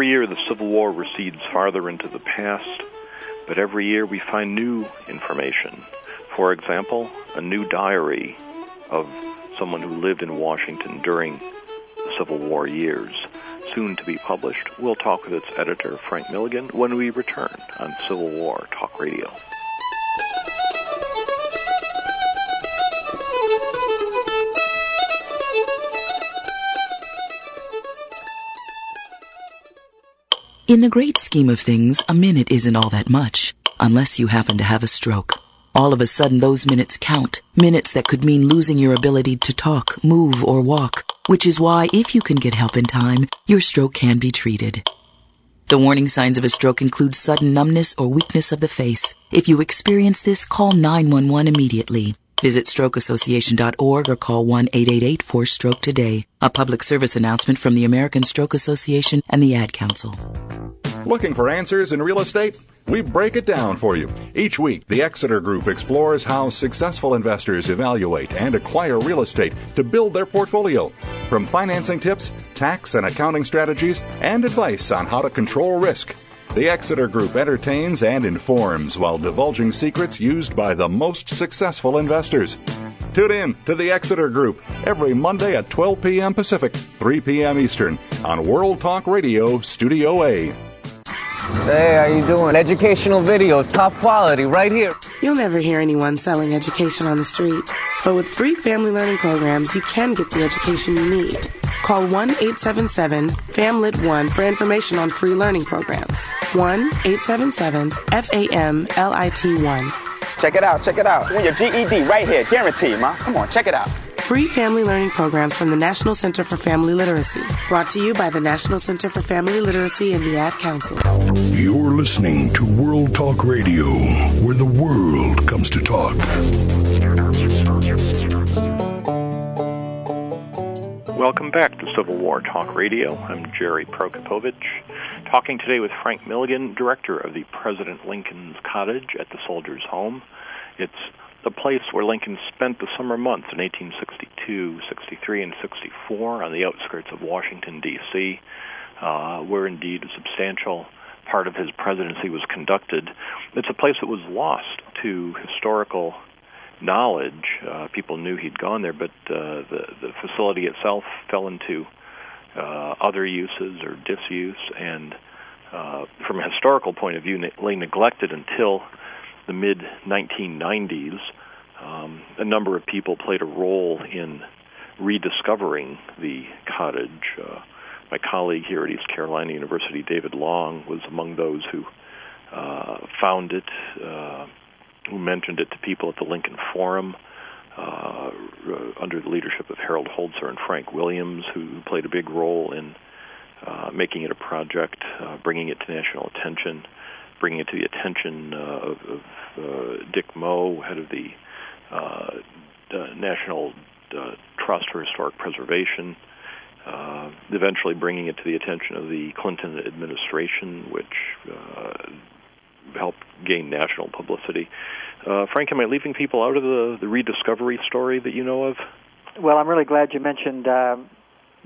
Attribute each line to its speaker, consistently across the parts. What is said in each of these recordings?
Speaker 1: Every year, the Civil War recedes farther into the past, but every year we find new information. For example, a new diary of someone who lived in Washington during the Civil War years, soon to be published. We'll talk with its editor, Frank Milligan, when we return on Civil War Talk Radio.
Speaker 2: In the great scheme of things, a minute isn't all that much, unless you happen to have a stroke. All of a sudden, those minutes count. Minutes that could mean losing your ability to talk, move, or walk. Which is why, if you can get help in time, your stroke can be treated. The warning signs of a stroke include sudden numbness or weakness of the face. If you experience this, call 911 immediately. Visit strokeassociation.org or call 1-888-4-STROKE today. A public service announcement from the American Stroke Association and the Ad Council.
Speaker 3: Looking for answers in real estate? We break it down for you. Each week, the Exeter Group explores how successful investors evaluate and acquire real estate to build their portfolio. From financing tips, tax and accounting strategies, and advice on how to control risk. The Exeter Group entertains and informs while divulging secrets used by the most successful investors. Tune in to the Exeter Group every Monday at 12 p.m. Pacific, 3 p.m. Eastern on World Talk Radio Studio A.
Speaker 4: Hey, how you doing? Educational videos, top quality, right here.
Speaker 5: You'll never hear anyone selling education on the street. But with free family learning programs, you can get the education you need. Call 1 877 FAMLIT 1 for information on free learning programs. 1 877 FAMLIT 1.
Speaker 6: Check it out, check it out. Win your GED right here, guaranteed, ma. Come on, check it out.
Speaker 5: Free family learning programs from the National Center for Family Literacy. Brought to you by the National Center for Family Literacy and the Ad Council.
Speaker 7: You're listening to World Talk Radio, where the world comes to talk.
Speaker 1: Welcome back to Civil War Talk Radio. I'm Jerry Prokopowicz, talking today with Frank Milligan, director of the President Lincoln's Cottage at the Soldiers' Home. It's the place where Lincoln spent the summer months in 1862, 63, and 64 on the outskirts of Washington, D.C., uh, where indeed a substantial part of his presidency was conducted. It's a place that was lost to historical knowledge. Uh, people knew he'd gone there, but uh, the the facility itself fell into uh, other uses or disuse, and uh, from a historical point of view, lay neglected until the mid 1990s. Um, a number of people played a role in rediscovering the cottage. Uh, my colleague here at East Carolina University, David Long, was among those who uh, found it. Uh, who mentioned it to people at the Lincoln Forum uh, under the leadership of Harold Holzer and Frank Williams, who played a big role in uh, making it a project, uh, bringing it to national attention, bringing it to the attention uh, of, of uh, Dick Moe, head of the uh, National Trust for Historic Preservation. Uh, eventually bringing it to the attention of the Clinton administration, which uh, help gain national publicity. Uh, Frank, am I leaving people out of the, the rediscovery story that you know of?
Speaker 8: Well, I'm really glad you mentioned uh,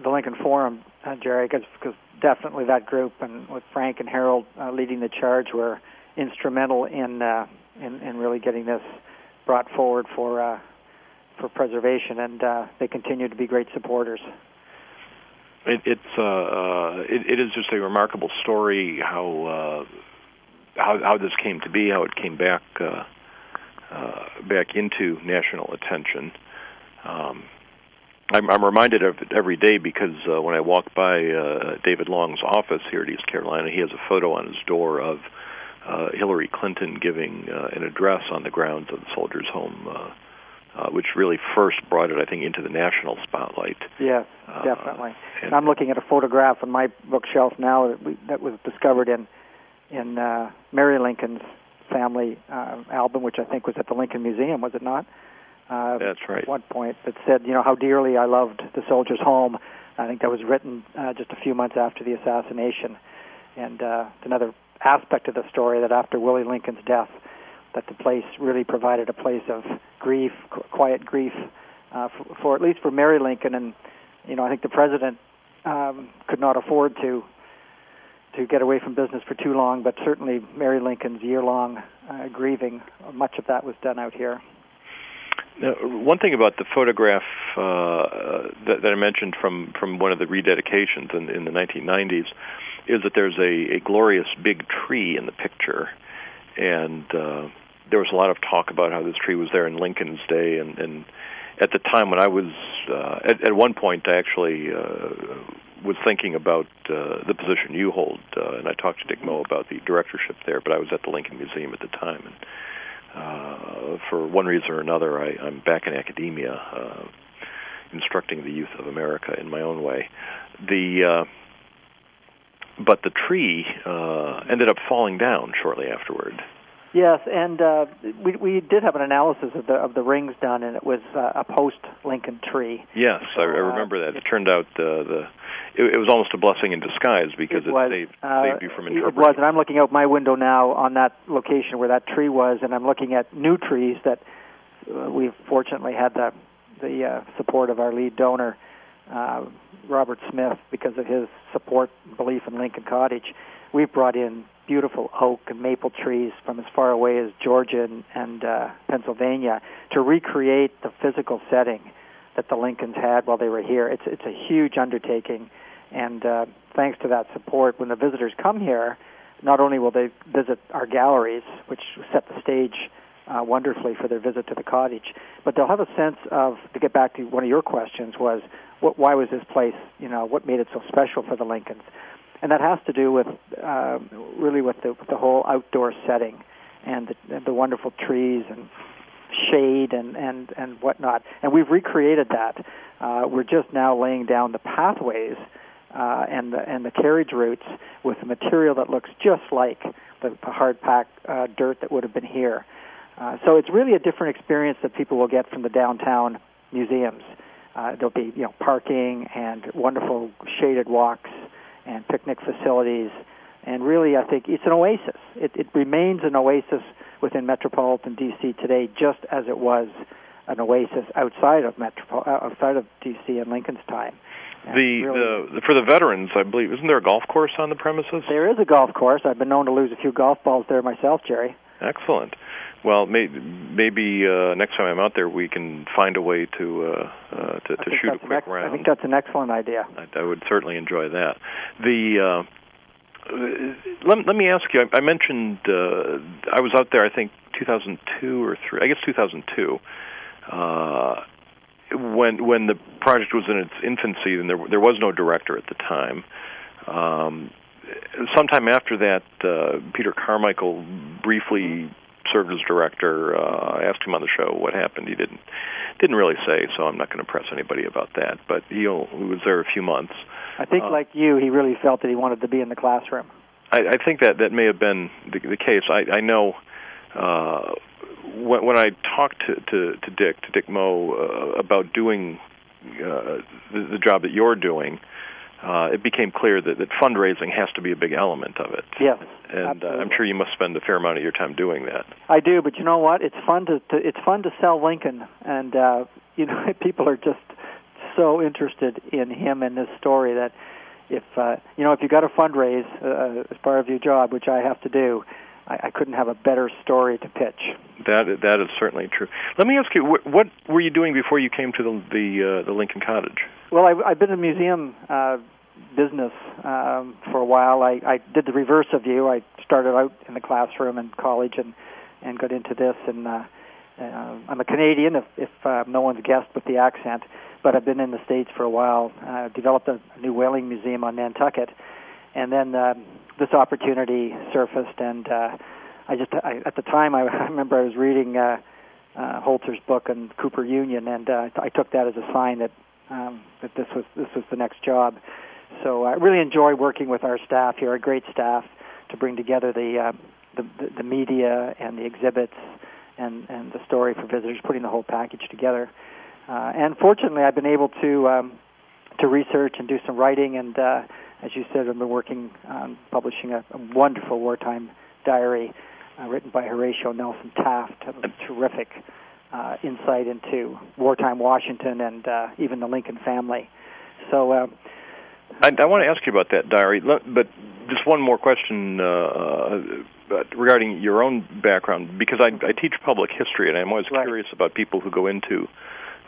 Speaker 8: the Lincoln Forum, Jerry, because definitely that group and with Frank and Harold uh, leading the charge were instrumental in, uh, in in really getting this brought forward for uh, for preservation, and uh, they continue to be great supporters.
Speaker 1: It, it's uh, uh, it, it is just a remarkable story how. Uh, how how this came to be, how it came back uh, uh, back into national attention. Um, I'm, I'm reminded of it every day because uh, when I walk by uh, David Long's office here at East Carolina, he has a photo on his door of uh, Hillary Clinton giving uh, an address on the grounds of the Soldiers' Home. Uh, uh, which really first brought it, I think, into the national spotlight.
Speaker 8: Yes, uh, definitely. Uh, and I'm looking at a photograph on my bookshelf now that, we, that was discovered in in uh, Mary Lincoln's family uh, album, which I think was at the Lincoln Museum, was it not?
Speaker 1: Uh, That's right.
Speaker 8: At one point, that said, you know, how dearly I loved the soldier's home. I think that was written uh, just a few months after the assassination, and uh, it's another aspect of the story that after Willie Lincoln's death, that the place really provided a place of grief, quiet grief, uh, for, for at least for Mary Lincoln, and you know, I think the president um, could not afford to to get away from business for too long, but certainly Mary Lincoln's year-long uh, grieving, much of that was done out here.
Speaker 1: Now, one thing about the photograph uh, that, that, I mentioned from, from one of the rededications in, in the 1990s is that there's a, a glorious big tree in the picture, and uh, there was a lot of talk about how this tree was there in Lincoln's day, and, and at the time when I was uh, at, at one point, I actually uh, was thinking about uh, the position you hold, uh, and I talked to Dick Moe about the directorship there. But I was at the Lincoln Museum at the time, and uh, for one reason or another, I, I'm back in academia, uh, instructing the youth of America in my own way. The uh, but the tree uh, ended up falling down shortly afterward.
Speaker 8: Yes, and uh, we we did have an analysis of the of the rings done, and it was uh, a post Lincoln tree.
Speaker 1: Yes, I, I remember that. It turned out uh, the it, it was almost a blessing in disguise because
Speaker 8: it, was,
Speaker 1: it saved,
Speaker 8: uh,
Speaker 1: saved you from interpreting.
Speaker 8: It was, and I'm looking out my window now on that location where that tree was, and I'm looking at new trees that uh, we've fortunately had the the uh, support of our lead donor, uh, Robert Smith, because of his support belief in Lincoln Cottage. We've brought in beautiful oak and maple trees from as far away as Georgia and, and uh, Pennsylvania to recreate the physical setting that the Lincolns had while they were here. It's it's a huge undertaking, and uh, thanks to that support, when the visitors come here, not only will they visit our galleries, which set the stage uh, wonderfully for their visit to the cottage, but they'll have a sense of. To get back to one of your questions, was what, why was this place? You know, what made it so special for the Lincolns? And that has to do with uh, really with the, with the whole outdoor setting and the, the wonderful trees and shade and and and whatnot. And we've recreated that. Uh, we're just now laying down the pathways uh, and the and the carriage routes with a material that looks just like the, the hard packed uh, dirt that would have been here. Uh, so it's really a different experience that people will get from the downtown museums. Uh, there'll be you know parking and wonderful shaded walks and picnic facilities. And really, I think it's an oasis. It, it remains an oasis within metropolitan DC today, just as it was an oasis outside of uh, outside of DC in Lincoln's time.
Speaker 1: the, really, the for the veterans, I believe, isn't there a golf course on the premises?
Speaker 8: There is a golf course. I've been known to lose a few golf balls there myself, Jerry.
Speaker 1: Excellent. Well, may, maybe uh, next time I'm out there, we can find a way to uh, uh, to, to shoot a quick
Speaker 8: ex-
Speaker 1: round.
Speaker 8: I think that's an excellent idea.
Speaker 1: I, I would certainly enjoy that. The uh, let, let me ask you. I, I mentioned uh, I was out there. I think 2002 or three. I guess 2002. Uh, when when the project was in its infancy, and there there was no director at the time. Um, sometime after that, uh, Peter Carmichael briefly served as director. Uh, I asked him on the show what happened. He didn't didn't really say, so I'm not going to press anybody about that. But he, he was there a few months.
Speaker 8: I think, uh, like you, he really felt that he wanted to be in the classroom.
Speaker 1: I, I think that that may have been the, the case. I, I know uh, when, when I talked to, to, to Dick, to Dick Moe, uh, about doing uh, the, the job that you're doing, uh, it became clear that, that fundraising has to be a big element of it.
Speaker 8: Yes,
Speaker 1: and uh, I'm sure you must spend a fair amount of your time doing that.
Speaker 8: I do, but you know what? It's fun to, to it's fun to sell Lincoln, and uh, you know people are just so interested in him and this story that if uh, you know if you got to fundraise uh, as part of your job, which I have to do, I, I couldn't have a better story to pitch.
Speaker 1: That that is certainly true. Let me ask you, what, what were you doing before you came to the the, uh, the Lincoln Cottage?
Speaker 8: Well, I, I've been in museum uh, business um, for a while. I, I did the reverse of you. I started out in the classroom in college and and got into this. And uh, uh, I'm a Canadian, if, if uh, no one's guessed with the accent. But I've been in the states for a while. Uh, developed a, a new whaling museum on Nantucket, and then uh, this opportunity surfaced. And uh, I just I, at the time I, I remember I was reading. Uh, uh, Holzer's book on Cooper Union, and uh, I took that as a sign that um, that this was this was the next job. So I really enjoy working with our staff here, a great staff, to bring together the uh, the, the media and the exhibits and and the story for visitors, putting the whole package together. Uh, and fortunately, I've been able to um, to research and do some writing. And uh, as you said, I've been working on publishing a, a wonderful wartime diary uh, written by Horatio Nelson Taft. A terrific uh, insight into wartime Washington and uh, even the Lincoln family. So. Uh,
Speaker 1: I, I want to ask you about that diary, but just one more question uh, regarding your own background, because I, I teach public history, and I'm always
Speaker 8: right.
Speaker 1: curious about people who go into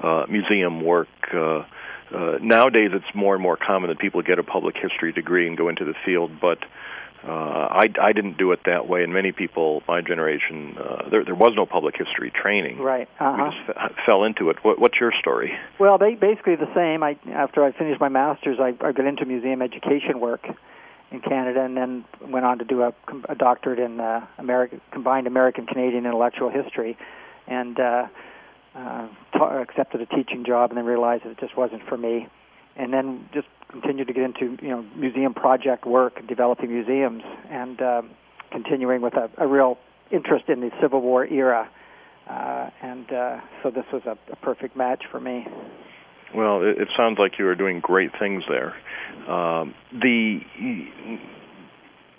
Speaker 1: uh, museum work. Uh, uh, nowadays, it's more and more common that people get a public history degree and go into the field, but uh, I, I didn't do it that way, and many people my generation uh, there there was no public history training.
Speaker 8: Right.
Speaker 1: Uh-huh. We just f- fell into it. What, what's your story?
Speaker 8: Well, they basically the same. I after I finished my masters, I, I got into museum education work in Canada, and then went on to do a, a doctorate in uh, American combined American Canadian intellectual history, and uh, uh, ta- accepted a teaching job, and then realized that it just wasn't for me, and then just continued to get into you know museum project work developing museums, and um, continuing with a, a real interest in the Civil War era, uh, and uh, so this was a, a perfect match for me.
Speaker 1: Well, it, it sounds like you are doing great things there. Um, the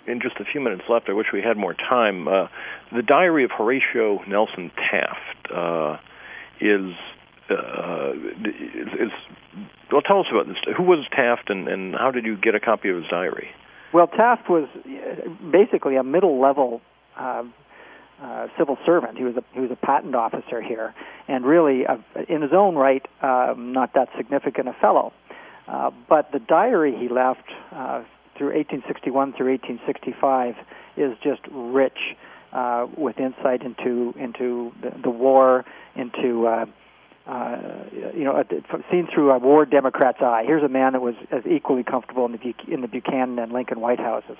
Speaker 1: in just a few minutes left, I wish we had more time. Uh, the Diary of Horatio Nelson Taft uh, is, uh, is, well. Tell us about this. Who was Taft, and, and how did you get a copy of his diary?
Speaker 8: Well, Taft was uh, basically a middle-level uh, uh, civil servant. He was a he was a patent officer here, and really, uh, in his own right, um, not that significant a fellow. Uh, but the diary he left uh, through 1861 through 1865 is just rich uh, with insight into into the, the war, into uh, you know, seen through a war Democrat's eye. Here's a man that was as equally comfortable in the in the Buchanan and Lincoln White Houses,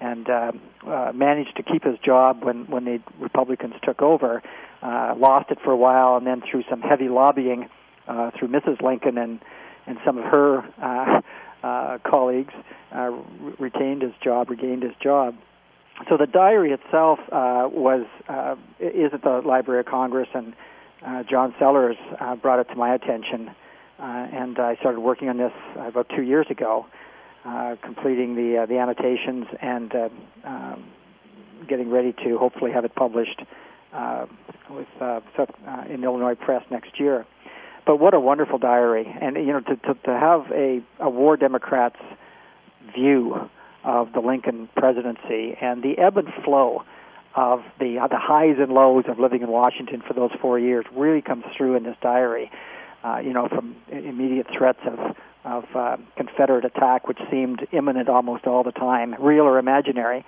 Speaker 8: and uh, uh, managed to keep his job when when the Republicans took over. Uh, lost it for a while, and then through some heavy lobbying uh, through Mrs. Lincoln and and some of her uh, uh, colleagues uh, re- retained his job, regained his job. So the diary itself uh, was uh, is at the Library of Congress, and uh, John Sellers uh, brought it to my attention, uh, and I started working on this about two years ago, uh, completing the uh, the annotations and um, getting ready to hopefully have it published with in Illinois Press next year. But what a wonderful diary, and you know to to, to have a, a war Democrat's view of the Lincoln presidency and the ebb and flow of the uh, the highs and lows of living in Washington for those four years really comes through in this diary. Uh, you know, from immediate threats of of uh, Confederate attack, which seemed imminent almost all the time, real or imaginary.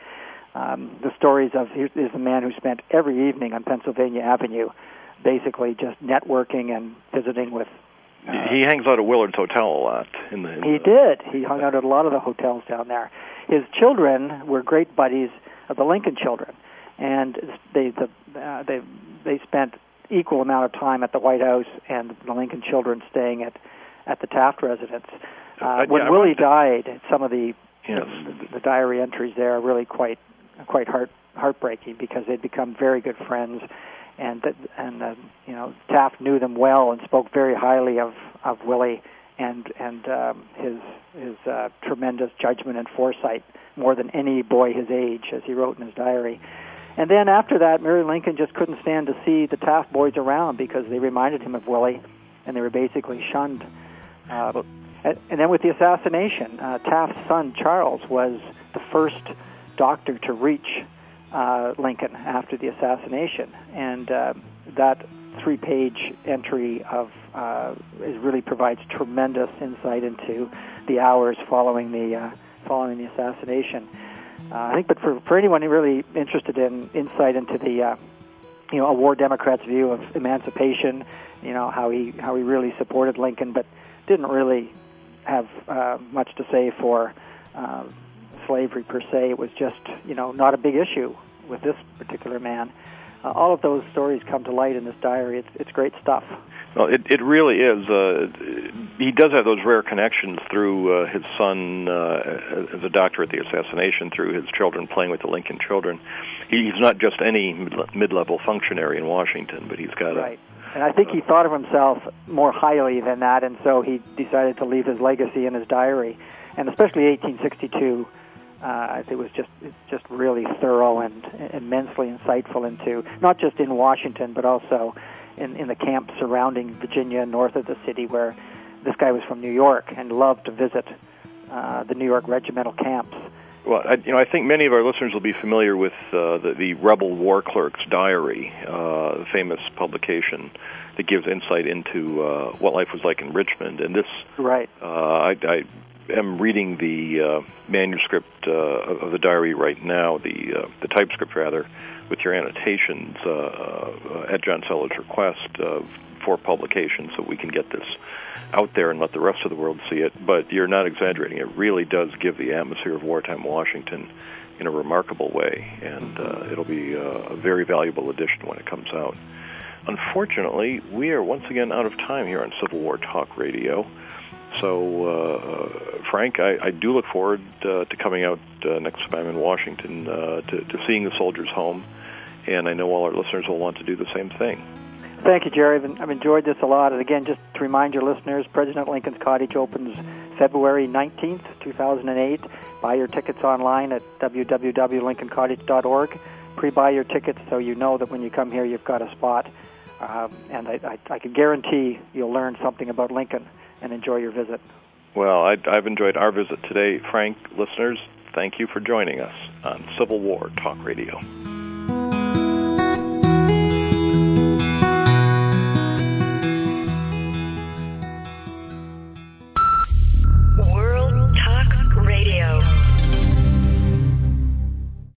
Speaker 8: Um, the stories of here's a man who spent every evening on Pennsylvania Avenue, basically just networking and visiting with
Speaker 1: uh, he hangs out at Willard's Hotel a lot. In the, in
Speaker 8: he
Speaker 1: the...
Speaker 8: did. He hung out at a lot of the hotels down there. His children were great buddies of the Lincoln children, and they the, uh, they they spent equal amount of time at the White House and the Lincoln children staying at at the Taft residence. Uh, when
Speaker 1: yeah,
Speaker 8: Willie died, some of the,
Speaker 1: yes.
Speaker 8: the the diary entries there are really quite quite heart heartbreaking because they'd become very good friends and that and uh, you know Taft knew them well and spoke very highly of of Willie and and um, his his uh, tremendous judgment and foresight more than any boy his age, as he wrote in his diary. And then after that, Mary Lincoln just couldn't stand to see the Taft boys around because they reminded him of Willie, and they were basically shunned. Uh, and then with the assassination, uh, Taft's son Charles was the first doctor to reach uh, Lincoln after the assassination, and uh, that three-page entry of uh, is really provides tremendous insight into the hours following the uh, following the assassination. Uh, I think, but for for anyone really interested in insight into the uh, you know a war Democrat's view of emancipation, you know how he how he really supported Lincoln, but didn't really have uh, much to say for. Uh, slavery per se. It was just, you know, not a big issue with this particular man. Uh, all of those stories come to light in this diary. It's it's great stuff.
Speaker 1: Well, it it really is. Uh, he does have those rare connections through uh, his son uh, as a doctor at the assassination, through his children playing with the Lincoln children. He's not just any mid-level functionary in Washington, but he's got
Speaker 8: right. A, and I think he thought of himself more highly than that, and so he decided to leave his legacy in his diary, and especially 1862 uh, it was just it's just really thorough and immensely insightful into not just in Washington but also in in the camps surrounding Virginia, north of the city, where this guy was from New York and loved to visit uh, the New York regimental camps.
Speaker 1: Well, I, you know, I think many of our listeners will be familiar with uh, the, the Rebel War Clerk's Diary, uh, the famous publication that gives insight into uh, what life was like in Richmond. And this,
Speaker 8: right?
Speaker 1: Uh, I, I am reading the uh, manuscript uh, of the diary right now, the uh, the typescript rather, with your annotations uh, uh, at John Seller's request uh, for publication, so we can get this out there and let the rest of the world see it. But you're not exaggerating; it really does give the atmosphere of wartime Washington in a remarkable way, and uh, it'll be uh, a very valuable addition when it comes out. Unfortunately, we are once again out of time here on Civil War Talk Radio. So, uh, Frank, I, I, do look forward uh, to coming out next time I'm in Washington to, to, seeing the soldiers home, and I know all our listeners will want to do the same thing.
Speaker 8: Thank you, Jerry. I've enjoyed this a lot. And again, just to remind your listeners, President Lincoln's Cottage opens February 19th, 2008. Buy your tickets online at www.lincolncottage.org. Pre-buy your tickets so you know that when you come here, you've got a spot. Um, and I, I, I can guarantee you'll learn something about Lincoln and enjoy your visit.
Speaker 1: Well, I, I've enjoyed our visit today. Frank, listeners, thank you for joining us on Civil War Talk Radio.